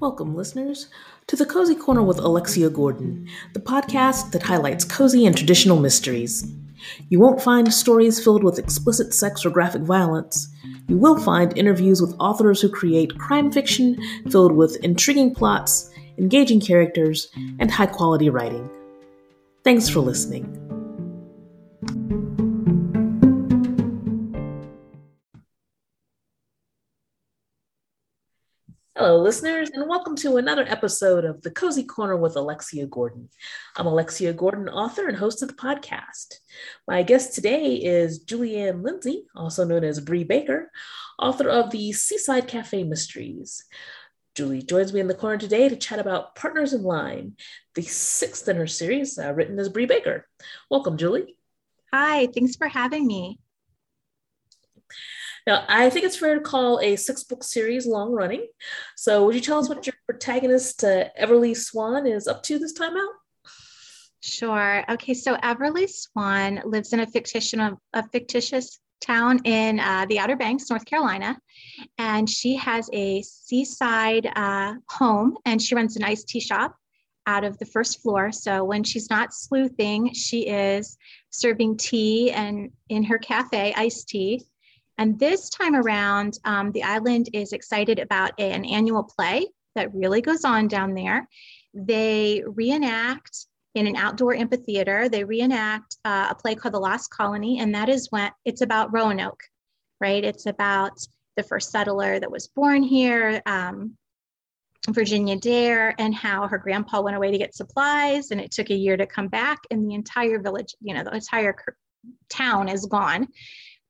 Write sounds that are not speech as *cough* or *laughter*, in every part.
Welcome, listeners, to the Cozy Corner with Alexia Gordon, the podcast that highlights cozy and traditional mysteries. You won't find stories filled with explicit sex or graphic violence. You will find interviews with authors who create crime fiction filled with intriguing plots, engaging characters, and high quality writing. Thanks for listening. Hello, listeners, and welcome to another episode of The Cozy Corner with Alexia Gordon. I'm Alexia Gordon, author and host of the podcast. My guest today is Julie Anne Lindsey, also known as Bree Baker, author of the Seaside Cafe Mysteries. Julie joins me in the corner today to chat about Partners in Lime, the sixth in her series, uh, written as Bree Baker. Welcome, Julie. Hi, thanks for having me. Now, I think it's fair to call a six book series long running. So, would you tell us what your protagonist, uh, Everly Swan, is up to this time out? Sure. Okay. So, Everly Swan lives in a fictitious, a fictitious town in uh, the Outer Banks, North Carolina. And she has a seaside uh, home and she runs an iced tea shop out of the first floor. So when she's not sleuthing, she is serving tea and in her cafe, iced tea. And this time around, um, the island is excited about an annual play that really goes on down there. They reenact in an outdoor amphitheater, they reenact uh, a play called The Lost Colony, and that is when it's about Roanoke, right? It's about the first settler that was born here, um, Virginia Dare, and how her grandpa went away to get supplies, and it took a year to come back, and the entire village, you know, the entire town is gone.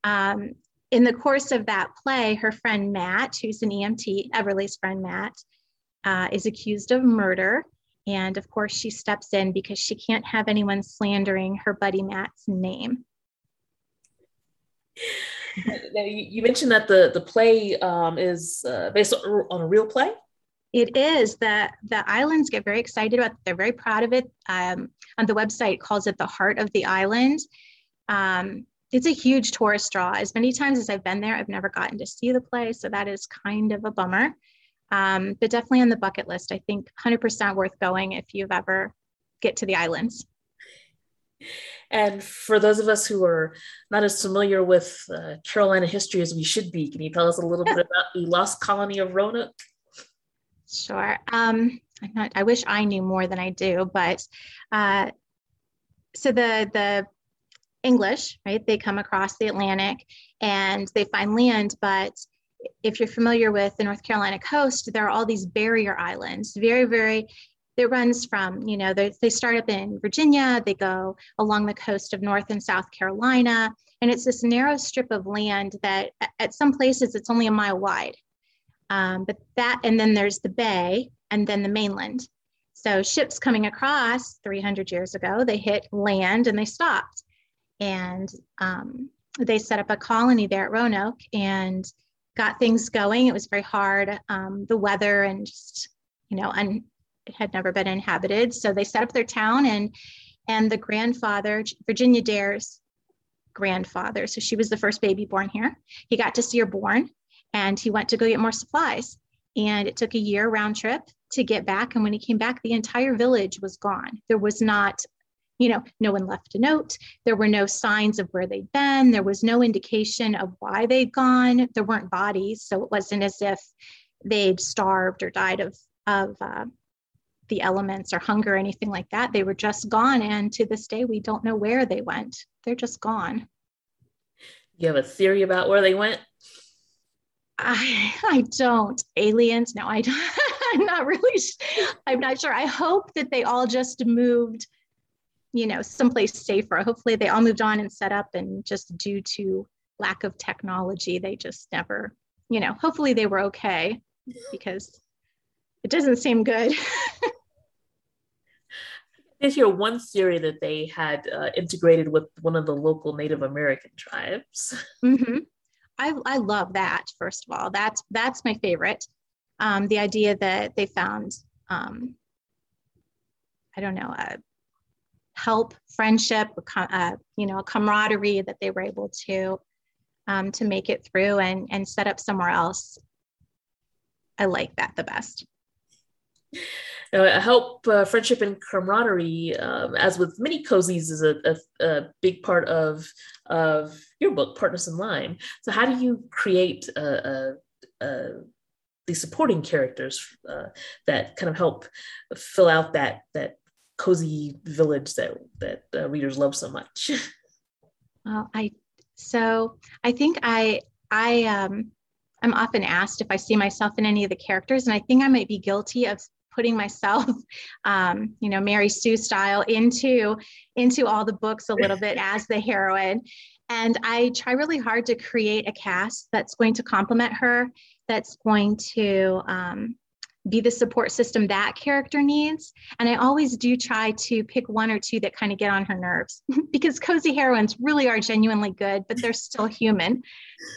Um, in the course of that play, her friend Matt, who's an EMT, Everly's friend Matt, uh, is accused of murder. And of course, she steps in because she can't have anyone slandering her buddy Matt's name. *laughs* Now, you mentioned that the, the play um, is uh, based on a real play. It is that the islands get very excited about. It. They're very proud of it. Um, on the website, calls it the heart of the island. Um, it's a huge tourist draw. As many times as I've been there, I've never gotten to see the play, so that is kind of a bummer. Um, but definitely on the bucket list. I think 100% worth going if you've ever get to the islands. And for those of us who are not as familiar with uh, Carolina history as we should be, can you tell us a little bit about the lost colony of Roanoke? Sure. Um, I'm not, I wish I knew more than I do, but uh, so the the English, right? They come across the Atlantic and they find land. But if you're familiar with the North Carolina coast, there are all these barrier islands, very, very, it runs from, you know, they, start up in Virginia, they go along the coast of North and South Carolina. And it's this narrow strip of land that at some places it's only a mile wide. Um, but that, and then there's the bay and then the mainland. So ships coming across 300 years ago, they hit land and they stopped and um, they set up a colony there at Roanoke and got things going. It was very hard, um, the weather and just you know, un- it had never been inhabited. So they set up their town and and the grandfather, Virginia Dare's grandfather, so she was the first baby born here. He got to see her born, and he went to go get more supplies. And it took a year round trip to get back. And when he came back, the entire village was gone. There was not you know, no one left a note. There were no signs of where they'd been. There was no indication of why they'd gone. There weren't bodies. So it wasn't as if they'd starved or died of, of uh, the elements or hunger or anything like that. They were just gone. And to this day, we don't know where they went. They're just gone. You have a theory about where they went? I, I don't. Aliens? No, I don't. *laughs* I'm not really. I'm not sure. I hope that they all just moved you know, someplace safer. Hopefully they all moved on and set up and just due to lack of technology, they just never, you know, hopefully they were okay because it doesn't seem good. *laughs* I hear one theory that they had uh, integrated with one of the local Native American tribes. *laughs* Mm-hmm. I, I love that. First of all, that's that's my favorite. Um, the idea that they found, um, I don't know, a help, friendship, uh, you know, camaraderie that they were able to um, to make it through and and set up somewhere else. I like that the best. Now, help uh, friendship and camaraderie, um, as with many cozies, is a, a, a, big part of of your book, Partners in Lime. So, how do you create a, the supporting characters uh, that kind of help fill out that that cozy village that that uh, readers love so much? *laughs* Well, I so I think I I um I'm often asked if I see myself in any of the characters, and I think I might be guilty of putting myself, *laughs* um, you know, Mary Sue style into into all the books a little bit as the heroine. And I try really hard to create a cast that's going to complement her, that's going to um, be the support system that character needs. And I always do try to pick one or two that kind of get on her nerves *laughs* because cozy heroines really are genuinely good, but they're still human.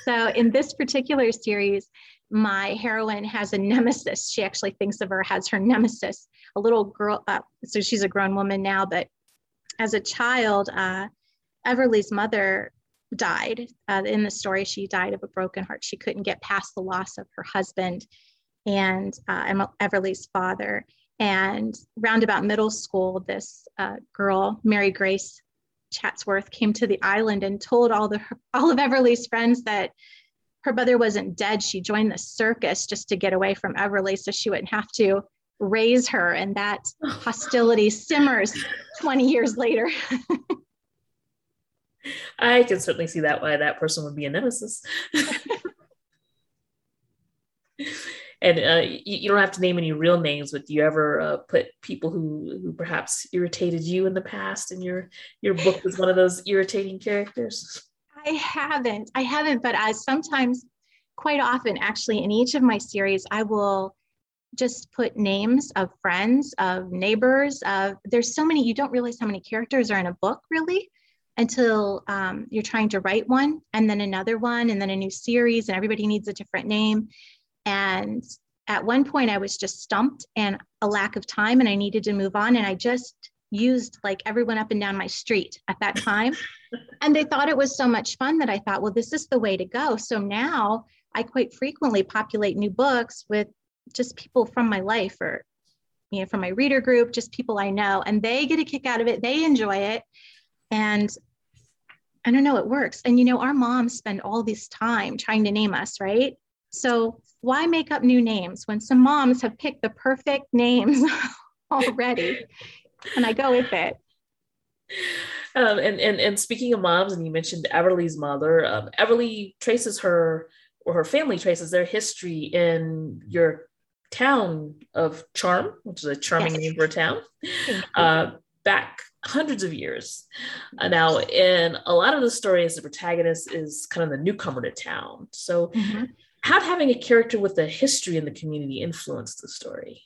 So in this particular series, my heroine has a nemesis. She actually thinks of her as her nemesis, a little girl. Uh, so she's a grown woman now, but as a child, uh, Everly's mother died. Uh, in the story, she died of a broken heart. She couldn't get past the loss of her husband and uh, Everly's father. And roundabout middle school, this uh, girl, Mary Grace Chatsworth, came to the island and told all the all of Everly's friends that her brother wasn't dead. She joined the circus just to get away from Everly, so she wouldn't have to raise her. And that *laughs* hostility simmers 20 years later. *laughs* I can certainly see that why that person would be a nemesis. *laughs* and uh, you, you, don't have to name any real names, but do you ever uh, put people who who perhaps irritated you in the past in your your book as one of those irritating characters? I haven't. I haven't, but I sometimes, quite often, actually, in each of my series, I will just put names of friends, of neighbors, of there's so many, you don't realize how many characters are in a book really until um, you're trying to write one and then another one and then a new series and everybody needs a different name. And at one point, I was just stumped and a lack of time, and I needed to move on. And I just used like everyone up and down my street at that time. *laughs* and they thought it was so much fun that I thought, well, this is the way to go. So now I quite frequently populate new books with just people from my life or you know from my reader group just people i know and they get a kick out of it they enjoy it and i don't know it works and you know our moms spend all this time trying to name us right so why make up new names when some moms have picked the perfect names *laughs* already? and I go with it. Um, and, and and speaking of moms, and you mentioned Everly's mother, um, Everly traces her or her family traces their history in your town of Charm, which is a charming yes. name for a town, uh, back hundreds of years. Uh, now, in a lot of the stories, the protagonist is kind of the newcomer to town. So, mm-hmm how having a character with a history in the community influence the story?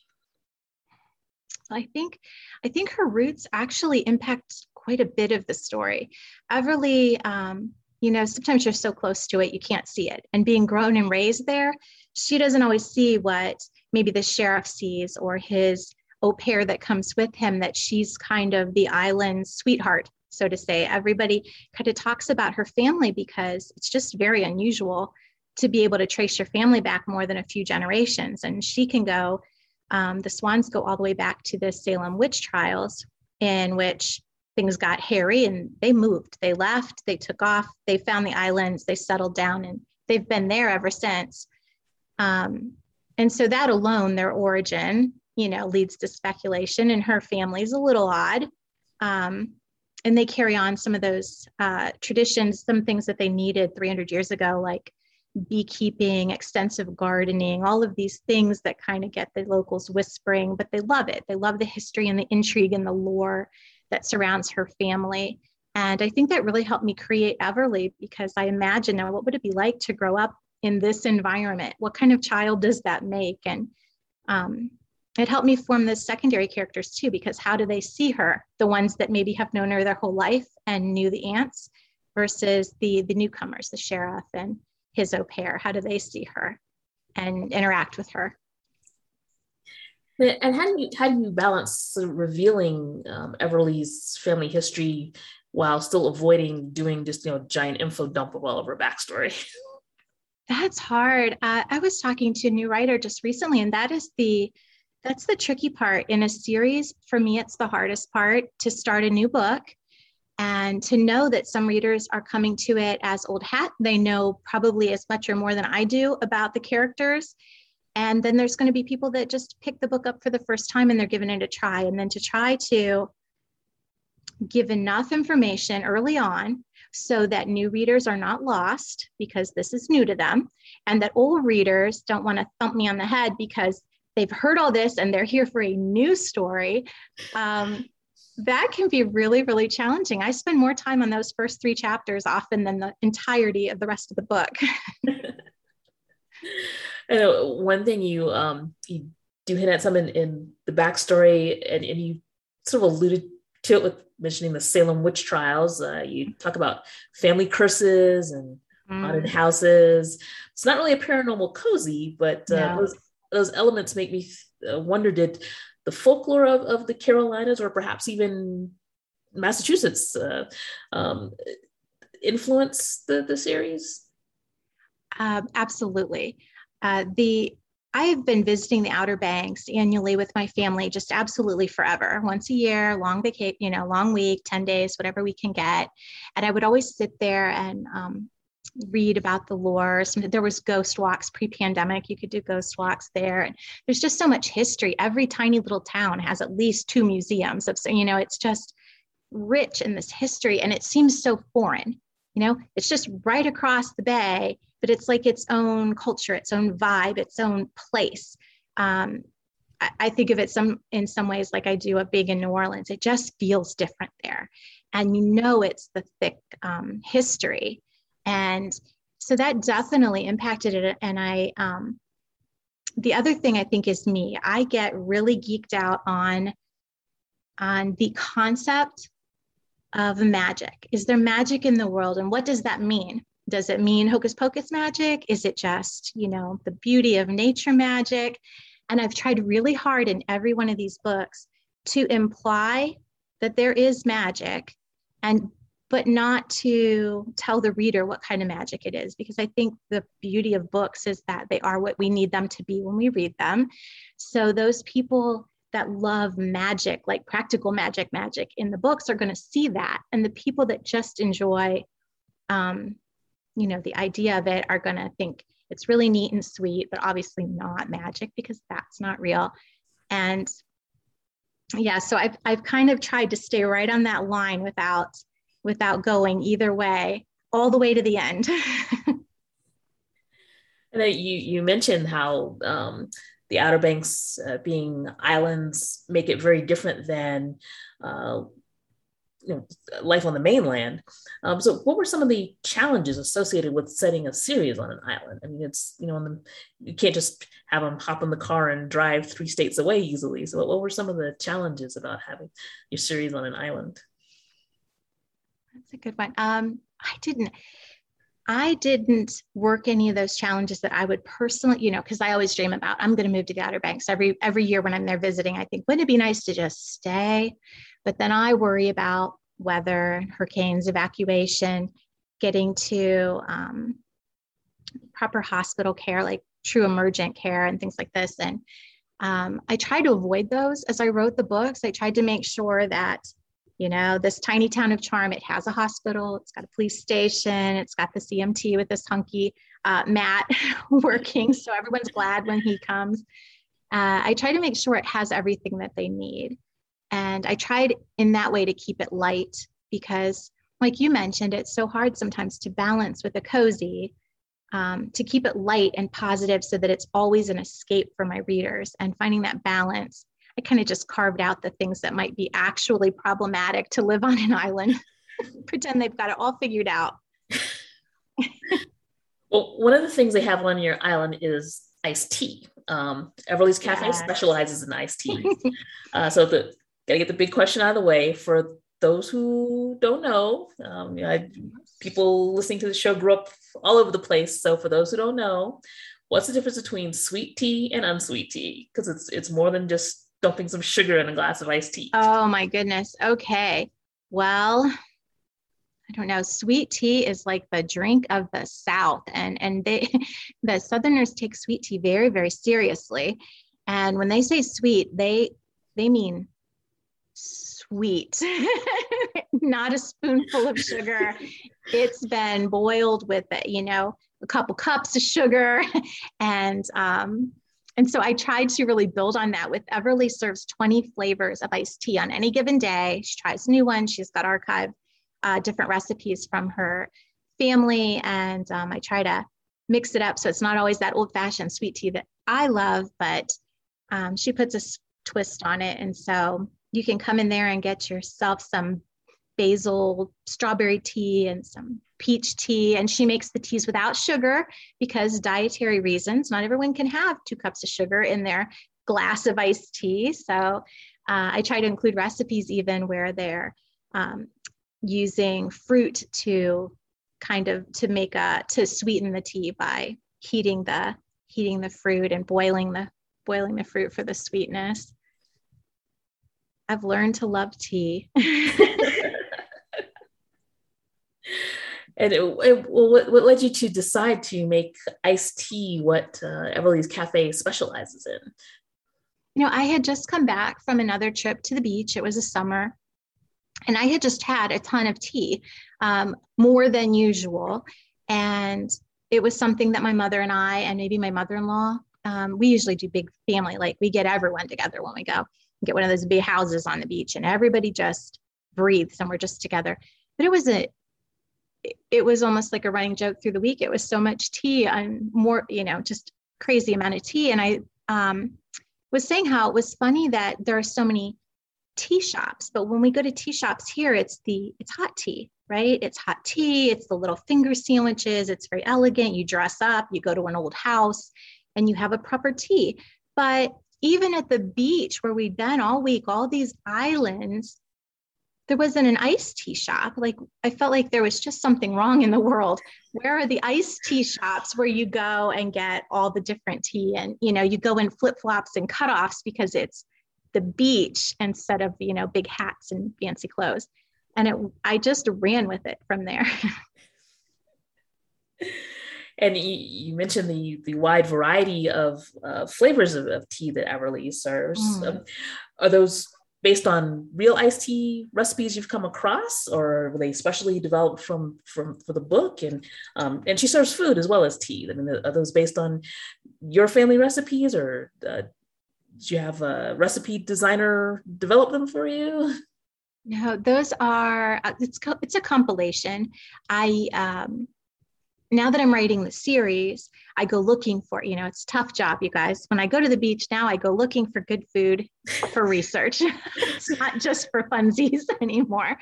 I think I think her roots actually impact quite a bit of the story. Everly, um, you know, sometimes you're so close to it you can't see it, and being grown and raised there, she doesn't always see what maybe the sheriff sees or his au pair that comes with him. That she's kind of the island's sweetheart, so to say. Everybody kind of talks about her family because it's just very unusual to be able to trace your family back more than a few generations. And she can go, um, the Swans go all the way back to the Salem witch trials, in which things got hairy and they moved. They left, they took off, they found the islands, they settled down, and they've been there ever since. Um, and so that alone, their origin, you know, leads to speculation. And her family's a little odd. Um, and they carry on some of those uh, traditions, some things that they needed 300 years ago, like beekeeping, extensive gardening, all of these things that kind of get the locals whispering, but they love it. They love the history and the intrigue and the lore that surrounds her family. And I think that really helped me create Everly because I imagine now what would it be like to grow up in this environment? What kind of child does that make? And um, it helped me form the secondary characters too, because how do they see her? The ones that maybe have known her their whole life and knew the aunts versus the the newcomers, the sheriff and his au pair? How do they see her and interact with her? And how do you how do you balance revealing um, Everly's family history while still avoiding doing just you know giant info dump of all of her backstory? *laughs* That's hard. Uh, I was talking to a new writer just recently, and that is the that's the tricky part in a series. For me, it's the hardest part to start a new book and to know that some readers are coming to it as old hat. They know probably as much or more than I do about the characters. And then there's going to be people that just pick the book up for the first time and they're giving it a try. And then to try to give enough information early on so that new readers are not lost because this is new to them, and that old readers don't want to thump me on the head because they've heard all this and they're here for a new story. Um, that can be really, really challenging. I spend more time on those first three chapters often than the entirety of the rest of the book. *laughs* *laughs* and one thing you um, you do hint at some in, in the backstory, and, and you sort of alluded to it with mentioning the Salem witch trials. Uh, you talk about family curses and mm. haunted houses. It's not really a paranormal cozy, but uh, no. those, those elements make me uh, wonder did the folklore of, of the Carolinas or perhaps even Massachusetts uh, um, influence the, the series? Uh, absolutely. Uh, the I've been visiting the Outer Banks annually with my family, just absolutely forever, once a year, long vacation, you know, long week, 10 days, whatever we can get. And I would always sit there and um, read about the lore. Some, there was ghost walks pre-pandemic. You could do ghost walks there. And there's just so much history. Every tiny little town has at least two museums of, so, you know, it's just rich in this history and it seems so foreign. You know, it's just right across the bay but it's like its own culture, its own vibe, its own place. Um, I, I think of it some in some ways like I do of being in New Orleans. It just feels different there, and you know it's the thick um, history, and so that definitely impacted it. And I, um, the other thing I think is me. I get really geeked out on on the concept of magic. Is there magic in the world, and what does that mean? Does it mean hocus pocus magic? Is it just, you know, the beauty of nature magic? And I've tried really hard in every one of these books to imply that there is magic and but not to tell the reader what kind of magic it is because i think the beauty of books is that they are what we need them to be when we read them. So those people that love magic like practical magic magic in the books are going to see that. And the people that just enjoy um, you know the idea of it are going to think it's really neat and sweet but obviously not magic because that's not real. And yeah so i've, I've kind of tried to stay right on that line without without going either way all the way to the end *laughs* and you you mentioned how um, the outer banks uh, being islands make it very different than uh, you know, life on the mainland. Um, so, what were some of the challenges associated with setting a series on an island? I mean, it's you know, the, you can't just have them hop in the car and drive three states away easily. So, what were some of the challenges about having your series on an island? That's a good one. Um, I didn't. I didn't work any of those challenges that I would personally, you know, because I always dream about I'm going to move to the Outer Banks every every year when I'm there visiting. I think wouldn't it be nice to just stay? But then I worry about weather, hurricanes, evacuation, getting to um, proper hospital care, like true emergent care and things like this. And um, I try to avoid those as I wrote the books. I tried to make sure that, you know, this tiny town of charm, it has a hospital, it's got a police station, it's got the EMT with this hunky uh, Matt *laughs* working. So everyone's glad when he comes. Uh, I try to make sure it has everything that they need. And I tried in that way to keep it light because, like you mentioned, it's so hard sometimes to balance with a cozy, um, to keep it light and positive so that it's always an escape for my readers. And finding that balance, I kind of just carved out the things that might be actually problematic to live on an island, *laughs* pretend they've got it all figured out. well, one of the things they have on your island is iced tea. Um, Everly's Cafe yes. specializes in iced tea. *laughs* uh, so the gotta get the big question out of the way for those who don't know. Um, you know I, people listening to the show grew up all over the place. So for those who don't know, what's the difference between sweet tea and unsweet tea? Because it's it's more than just dumping some sugar in a glass of iced tea. Oh my goodness. Okay. Well, I don't know. Sweet tea is like the drink of the South, and and they, *laughs* the Southerners take sweet tea very very seriously. And when they say sweet, they they mean sweet, *laughs* not a spoonful of sugar. *laughs* it's been boiled with, it. you know, a couple cups of sugar, and um, and so I tried to really build on that. With Everly serves 20 flavors of iced tea on any given day. She tries new ones. She's got archived uh, different recipes from her family, and um, I try to mix it up so it's not always that old-fashioned sweet tea that I love, but um, she puts a twist on it, and so you can come in there and get yourself some basil strawberry tea and some peach tea and she makes the teas without sugar because dietary reasons. Not everyone can have two cups of sugar in their glass of iced tea. So uh, i try to include recipes even where they're um, using fruit to kind of to make a to sweeten the tea by heating the heating the fruit and boiling the boiling the fruit for the sweetness. I've learned to love tea *laughs* and it, it, what, what led you to decide to make iced tea what uh, Everly's Cafe specializes in? You know, I had just come back from another trip to the beach. It was a summer. And I had just had a ton of tea, um, more than usual. And it was something that my mother and I, and maybe my mother in law, um, we usually do big family, like we get everyone together when we go get one of those big houses on the beach and everybody just breathes and we're just together. But it was a it was almost like a running joke through the week. It was so much tea and more, you know, just crazy amount of tea. And I um, was saying how it was funny that there are so many tea shops, but when we go to tea shops here, it's the it's hot tea, right? It's hot tea. It's the little finger sandwiches. It's very elegant. You dress up. You go to an old house, and you have a proper tea. But even at the beach where we'd been all week, all these islands, there wasn't an iced tea shop. Like I felt like there was just something wrong in the world. Where are the iced tea shops where you go and get all the different tea and you know you go in flip flops and cutoffs because it's the beach instead of you know big hats and fancy clothes. And it, I just ran with it from there. *laughs* and you, you, mentioned the the wide variety of uh, flavors of, of, tea that Everly serves. Mm. Um, are those based on real iced tea recipes you've come across, or were they specially developed from from for the book? And um, and she serves food as well as tea. I mean, are those based on your family recipes, or uh, do you have a recipe designer develop them for you? No, those are uh, it's it's a compilation. I um, now that I'm writing the series, I go looking for, you know, it's tough job, you guys. When I go to the beach now, I go looking for good food for *laughs* research. it's not just for funsies *laughs* anymore.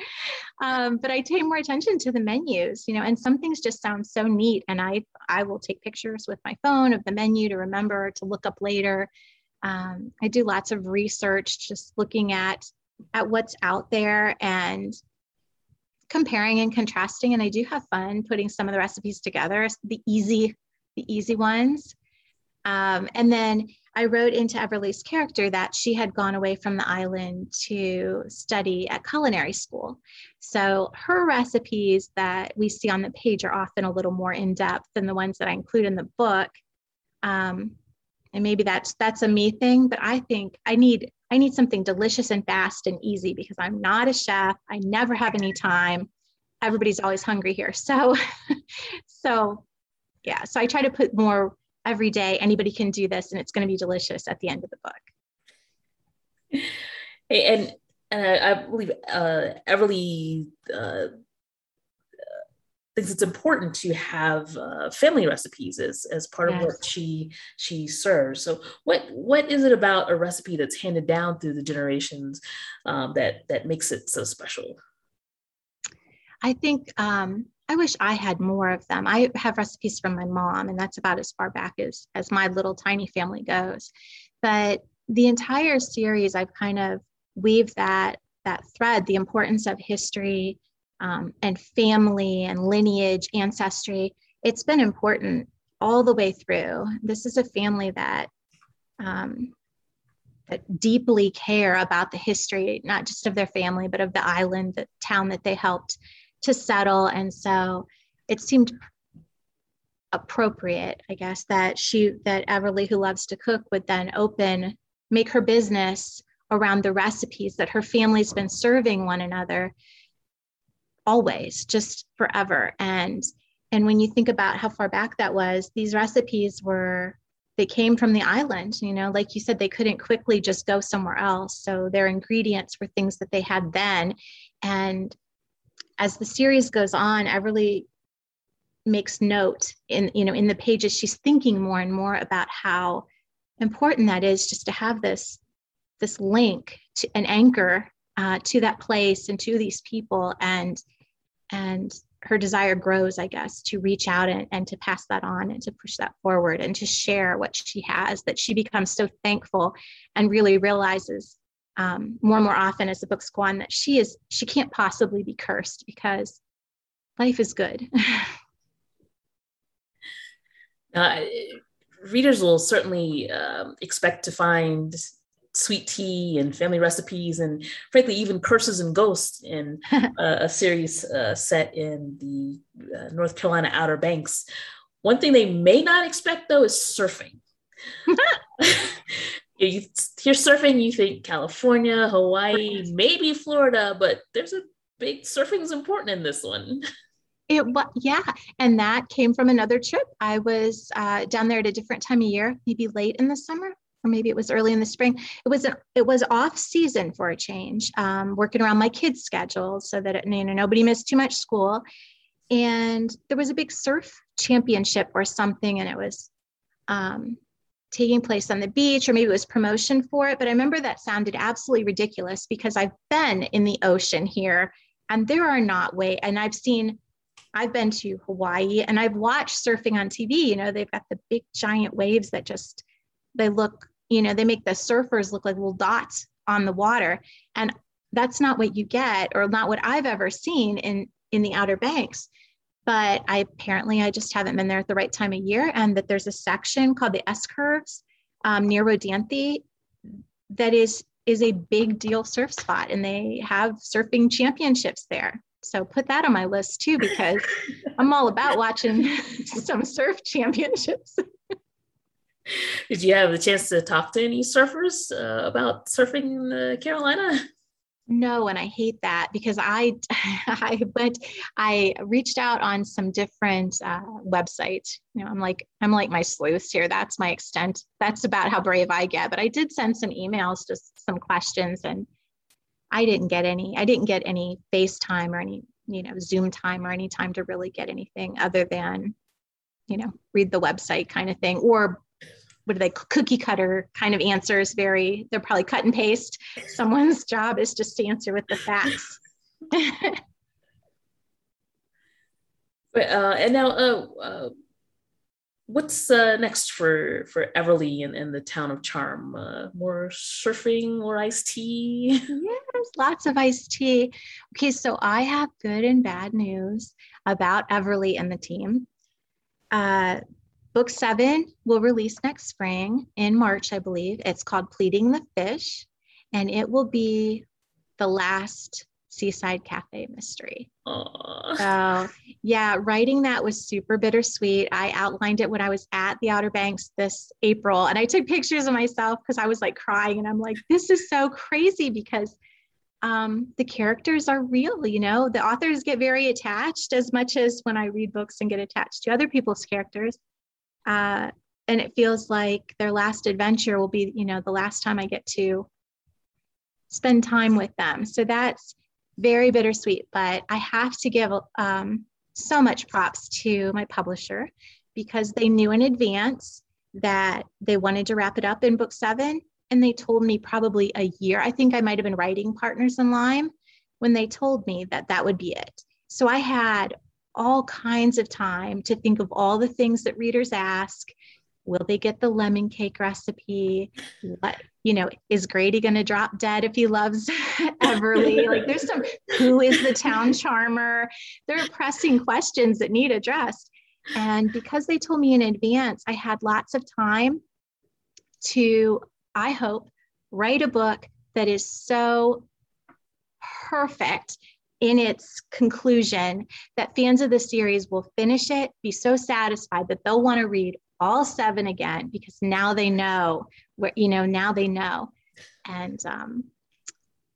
Um, but I pay more attention to the menus, you know, and some things just sound so neat. And I, I will take pictures with my phone of the menu to remember to look up later. Um, I do lots of research, just looking at, at what's out there and comparing and contrasting and i do have fun putting some of the recipes together the easy the easy ones. Um, and then i wrote into everly's character that she had gone away from the island to study at culinary school. So her recipes that we see on the page are often a little more in depth than the ones that i include in the book. Um, and maybe that's that's a me thing but i think i need I need something delicious and fast and easy because I'm not a chef. I never have any time. Everybody's always hungry here. So, *laughs* so yeah. So I try to put more every day. Anybody can do this, and it's going to be delicious at the end of the book. And and I, I believe uh, Everly uh, thinks it's important to have uh, family recipes as, as part yes. of what she she serves. So what what is it about a recipe that's handed down through the generations um, that that makes it so special? I think um, I wish I had more of them. I have recipes from my mom, and that's about as far back as as my little tiny family goes. But the entire series, I've kind of weaved that that thread, the importance of history um, and family and lineage, ancestry. It's been important all the way through. This is a family that um, that deeply care about the history, not just of their family, but of the island, the town that they helped to settle. And so it seemed appropriate, I guess, that she that Everly, who loves to cook, would then open, make her business around the recipes that her family's been serving one another always, just forever. And and when you think about how far back that was, these recipes were they came from the island you know like you said they couldn't quickly just go somewhere else. So their ingredients were things that they had then. And as the series goes on everly makes note in you know in the pages she's thinking more and more about how important that is just to have this this link to an anchor uh, to that place and to these people. And and her desire grows i guess to reach out and, and to pass that on and to push that forward and to share what she has that she becomes so thankful and really realizes um, more and more often as the books go on that she is she can't possibly be cursed because life is good. *laughs* Uh, readers will certainly um, expect to find sweet tea and family recipes and frankly even curses and ghosts in *laughs* uh, a series uh, set in the uh, north carolina outer banks. One thing they may not expect though is surfing. *laughs* *laughs* You hear surfing you think california hawaii maybe florida but there's a big surfing is important in this one. It was yeah and that came from another trip. I was uh, down there at a different time of year maybe late in the summer or maybe it was early in the spring. It was it was off season for a change, um, working around my kids' schedule so that you know nobody missed too much school. And there was a big surf championship or something, and it was um, taking place on the beach, or maybe it was promotion for it. But I remember that sounded absolutely ridiculous because I've been in the ocean here, and there are not way. And I've seen I've been to Hawaii and I've watched surfing on TV. You know, they've got the big giant waves that just they look you know, they make the surfers look like little dots on the water. And that's not what you get or not what I've ever seen in in the Outer Banks. But I apparently I just haven't been there at the right time of year. And that there's a section called the S curves um, near Rodanthe that is is a big deal surf spot, and they have surfing championships there. So put that on my list too, because *laughs* I'm all about watching *laughs* some surf championships. *laughs* *laughs* Did you have a chance to talk to any surfers uh, about surfing in uh, Carolina? No, and I hate that because I *laughs* I went I reached out on some different uh, websites. You know, I'm like I'm like my sleuths here. That's my extent. That's about how brave I get. But I did send some emails, just some questions, and I didn't get any. I didn't get any FaceTime or any you know Zoom time or any time to really get anything other than you know read the website kind of thing or what are they cookie cutter kind of answers very they're probably cut and paste. Someone's job is just to answer with the facts. *laughs* But, uh, and now uh, uh, what's uh, next for for everly in, in the town of charm? Uh, more surfing more iced tea? *laughs* Yes lots of iced tea. Okay so i have good and bad news about everly and the team. Uh, Book seven will release next spring in March, I believe. It's called Pleading the Fish, and it will be the last Seaside Cafe mystery. Aww. So, yeah, writing that was super bittersweet. I outlined it when I was at the Outer Banks this April, and I took pictures of myself because I was like crying, and I'm like, this is so crazy because um, the characters are real. You know, the authors get very attached as much as when I read books and get attached to other people's characters. Uh, and it feels like their last adventure will be, you know, the last time I get to spend time with them. So that's very bittersweet. But I have to give um, so much props to my publisher because they knew in advance that they wanted to wrap it up in book seven. And they told me probably a year. I think I might have been writing Partners in Lime when they told me that that would be it. So I had all kinds of time to think of all the things that readers ask. Will they get the lemon cake recipe? What, you know, is Grady going to drop dead if he loves *laughs* Everly? like, there's some, who is the town charmer? There are pressing questions that need addressed. And because they told me in advance, I had lots of time to, I hope, write a book that is so perfect in its conclusion that fans of the series will finish it, be so satisfied that they'll want to read all seven again because now they know where, you know, now they know. And um,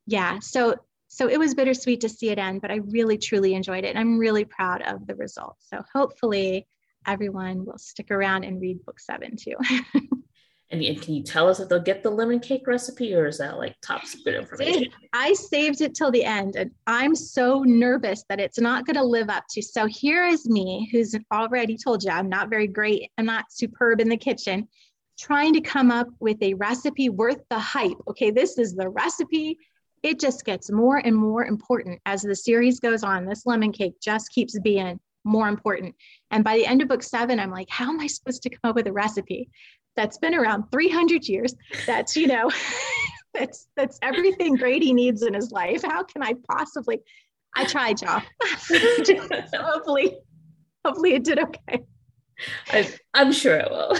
yeah, so so it was bittersweet to see it end, but I really truly enjoyed it. And I'm really proud of the results. So hopefully everyone will stick around and read book seven too. *laughs* And, and can you tell us if they'll get the lemon cake recipe or is that like top secret information? I saved it till the end and I'm so nervous that it's not going to live up to. So here is me, who's already told you I'm not very great, I'm not superb in the kitchen, trying to come up with a recipe worth the hype. Okay, this is the recipe. It just gets more and more important as the series goes on. This lemon cake just keeps being more important. And by the end of book seven, I'm like, how am I supposed to come up with a recipe? That's been around 300 years. That's, you know, *laughs* that's that's everything Grady needs in his life. How can I possibly? I tried, y'all. so *laughs* hopefully, hopefully it did okay. I, I'm sure it will.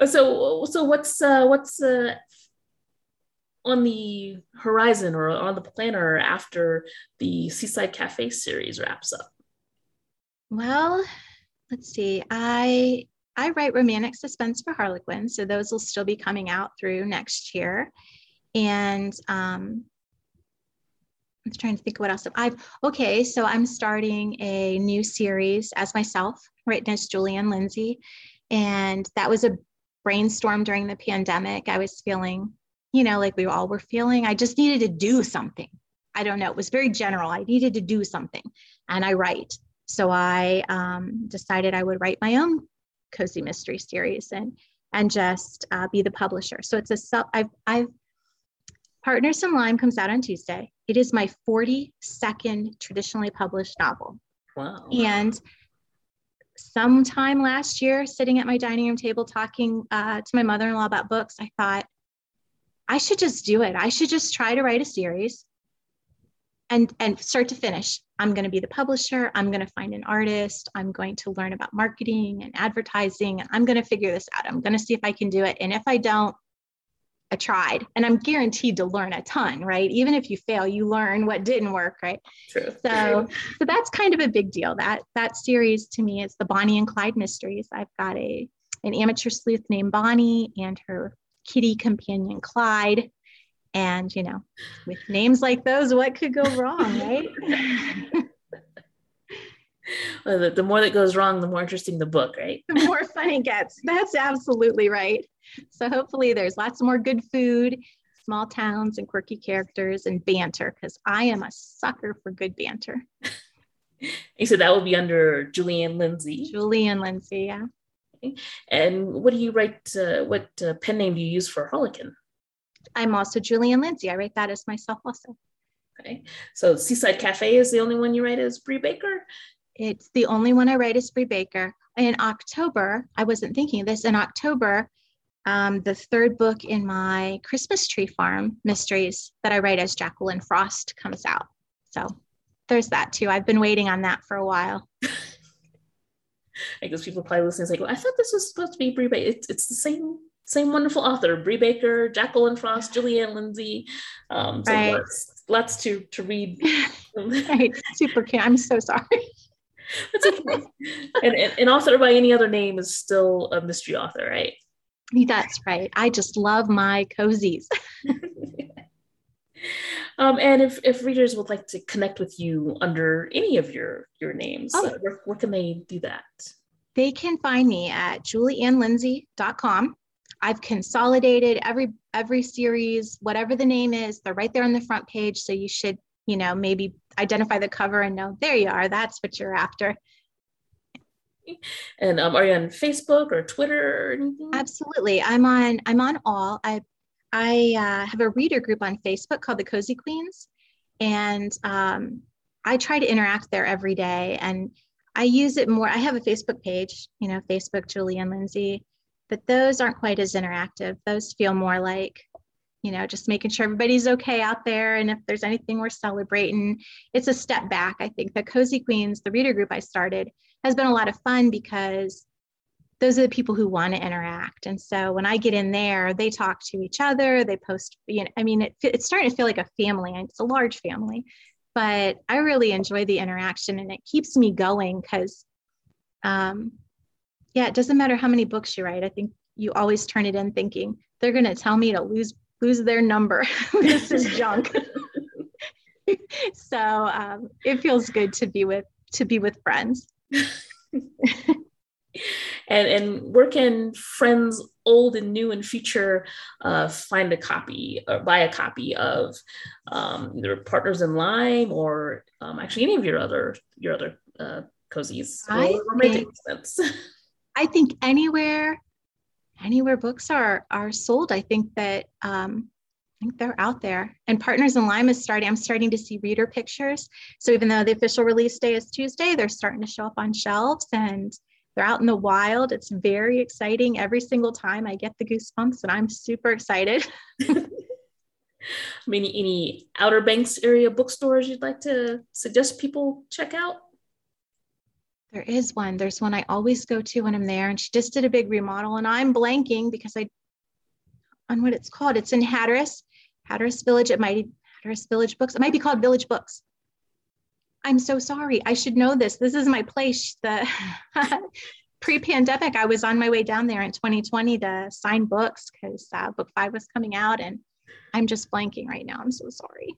*laughs* so, so what's uh, what's uh, on the horizon or on the planner after the Seaside Cafe series wraps up? Well, let's see. I I write romantic suspense for Harlequin, so those will still be coming out through next year. And um, I'm trying to think of what else I've okay. So I'm starting a new series as myself, written as Julie Anne Lindsey, and that was a brainstorm during the pandemic. I was feeling, you know, like we all were feeling. I just needed to do something. I don't know. It was very general. I needed to do something, and I write. So I um, decided I would write my own cozy mystery series and and just uh, be the publisher. So it's a self. I've I've Partners in Lime comes out on Tuesday. It is my 42nd traditionally published novel. Wow. And sometime last year, sitting at my dining room table talking uh, to my mother in law about books, I thought, I should just do it. I should just try to write a series and and start to finish. I'm going to be the publisher. I'm going to find an artist. I'm going to learn about marketing and advertising and i'm going to figure this out. I'm going to see if i can do it. And if i don't i tried. And i'm guaranteed to learn a ton right? Even if you fail you learn what didn't work right? True. so so that's kind of a big deal. That that series to me is the bonnie and clyde mysteries. I've got a an amateur sleuth named bonnie and her kitty companion clyde and, you know, with names like those, what could go wrong, right? *laughs* well, the, the more that goes wrong, the more interesting the book, right? the more fun it gets. That's absolutely right. So hopefully there's lots more good food, small towns and quirky characters and banter because I am a sucker for good banter. *laughs* You said that will be under Julie Anne Lindsey. Julianne Lindsay, yeah. And what do you write? Uh, what uh, pen name do you use for Harlequin? I'm also Julie Anne Lindsey. I write that as myself also. Okay. So Seaside Cafe is the only one you write as Bree Baker? It's the only one I write as Bree Baker. In October, I wasn't thinking of this. In October, um, the third book in my Christmas Tree Farm mysteries that I write as Jacqueline Frost comes out. So there's that too. I've been waiting on that for a while. *laughs* I guess people probably listening is like, well, I thought this was supposed to be Bree Baker. It's, it's the same same wonderful author, Bree Baker, Jacqueline Frost, Julie Anne Lindsey. Um, so right. lots, lots to to read. *laughs* right, super cute. I'm so sorry. *laughs* That's okay. and, and an author by any other name is still a mystery author, right? That's right. I just love my cozies. *laughs* um, and if, if readers would like to connect with you under any of your your names, oh. uh, where, where can they do that? They can find me at julieannelindsey.com I've consolidated every every series, whatever the name is, they're right there on the front page. So you should, you know, maybe identify the cover and know there you are. That's what you're after. And um, are you on Facebook or Twitter or anything? Absolutely, I'm on. I'm on all. I I uh, have a reader group on Facebook called the Cozy Queens, and um, I try to interact there every day. And I use it more. I have a Facebook page, you know, Facebook Julie Anne Lindsey, but those aren't quite as interactive. Those feel more like, you know, just making sure everybody's okay out there. And if there's anything we're celebrating, it's a step back. I think the Cozy Queens, the reader group I started, has been a lot of fun because those are the people who want to interact. And so when I get in there, they talk to each other, they post, you know, I mean, it, it's starting to feel like a family it's a large family, but I really enjoy the interaction and it keeps me going because, um, yeah, it doesn't matter how many books you write. I think you always turn it in thinking they're going to tell me to lose, lose their number. *laughs* this is junk. *laughs* so um, it feels good to be with, to be with friends. *laughs* and and where can friends old and new and future uh, find a copy or buy a copy of um, either partners in lime or um, actually any of your other your other uh, cozies think, I think anywhere anywhere books are are sold i think that um, I think they're out there. And Partners in Lime is starting. I'm starting to see reader pictures. So even though the official release day is Tuesday, they're starting to show up on shelves and they're out in the wild. It's very exciting. Every single time I get the goosebumps and I'm super excited. *laughs* I mean, any Outer Banks area bookstores you'd like to suggest people check out? There is one. There's one I always go to when I'm there, and she just did a big remodel, and I'm blanking because I on what it's called. It's in Hatteras, Hatteras Village. It might be Hatteras Village Books. It might be called Village Books. I'm so sorry. I should know this. This is my place. *laughs* The pre-pandemic, I was on my way down there in 2020 to sign books because uh, book five was coming out, and I'm just blanking right now. I'm so sorry.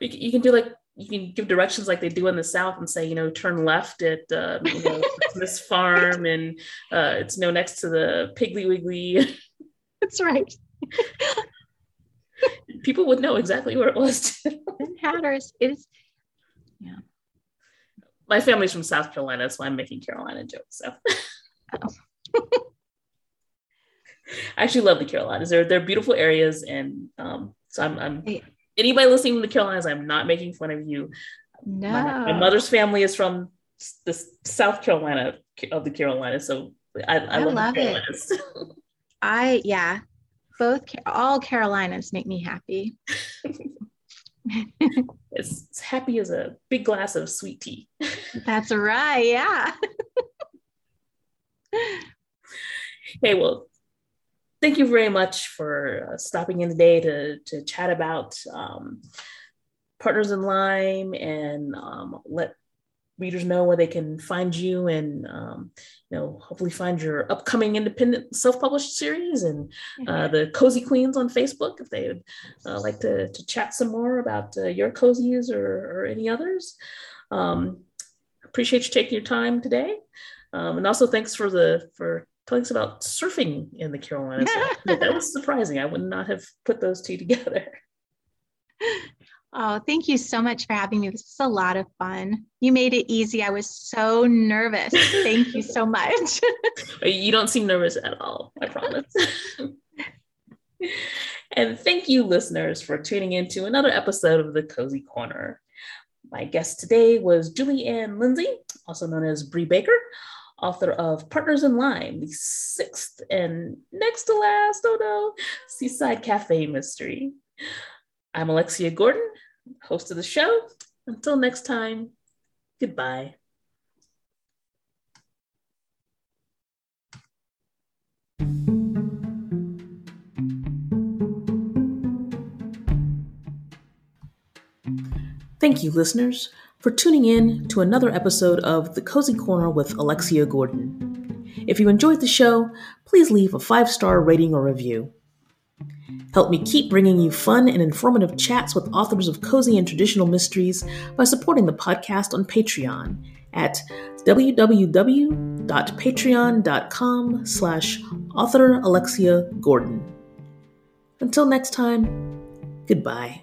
You can do like you can give directions like they do in the South and say, you know, turn left at uh, you know, *laughs* this farm, and uh, it's no next to the Piggly Wiggly. That's right. People would know exactly where it was. in Hatteras, it's yeah my family's from South Carolina, so I'm making Carolina jokes. So *laughs* I actually love the Carolinas. They're they're beautiful areas, and um, so I'm, I'm anybody listening to the Carolinas, I'm not making fun of you. No, my, my mother's family is from the South Carolina of the Carolinas, so I, I, I love, love it. *laughs* I yeah, both all Carolinas make me happy. *laughs* as, as happy as a big glass of sweet tea. That's right. Yeah. *laughs* hey, well, thank you very much for uh, stopping in today to, to chat about um, Partners in Lime and um, let readers know where they can find you and um, you know hopefully find your upcoming independent self-published series and uh, the cozy queens on facebook if they would uh, like to, to chat some more about uh, your cozies or, or any others. Um, appreciate you taking your time today. Um, and also thanks for the for us about surfing in the carolinas *laughs* that was surprising i would not have put those two together Oh, thank you so much for having me. This was a lot of fun. You made it easy. I was so nervous. Thank you so much. *laughs* you don't seem nervous at all, I promise. *laughs* and thank you, listeners, for tuning in to another episode of the Cozy Corner. My guest today was Julie Anne Lindsey, also known as Bree Baker, author of Partners in Lime, the sixth and next to last, oh no, Seaside Cafe Mystery. I'm Alexia Gordon, host of the show. Until next time, goodbye. Thank you, listeners, for tuning in to another episode of The Cozy Corner with Alexia Gordon. If you enjoyed the show, please leave a five star rating or review. Help me keep bringing you fun and informative chats with authors of cozy and traditional mysteries by supporting the podcast on Patreon at www.patreon.com slash author Alexia Gordon. Until next time, goodbye.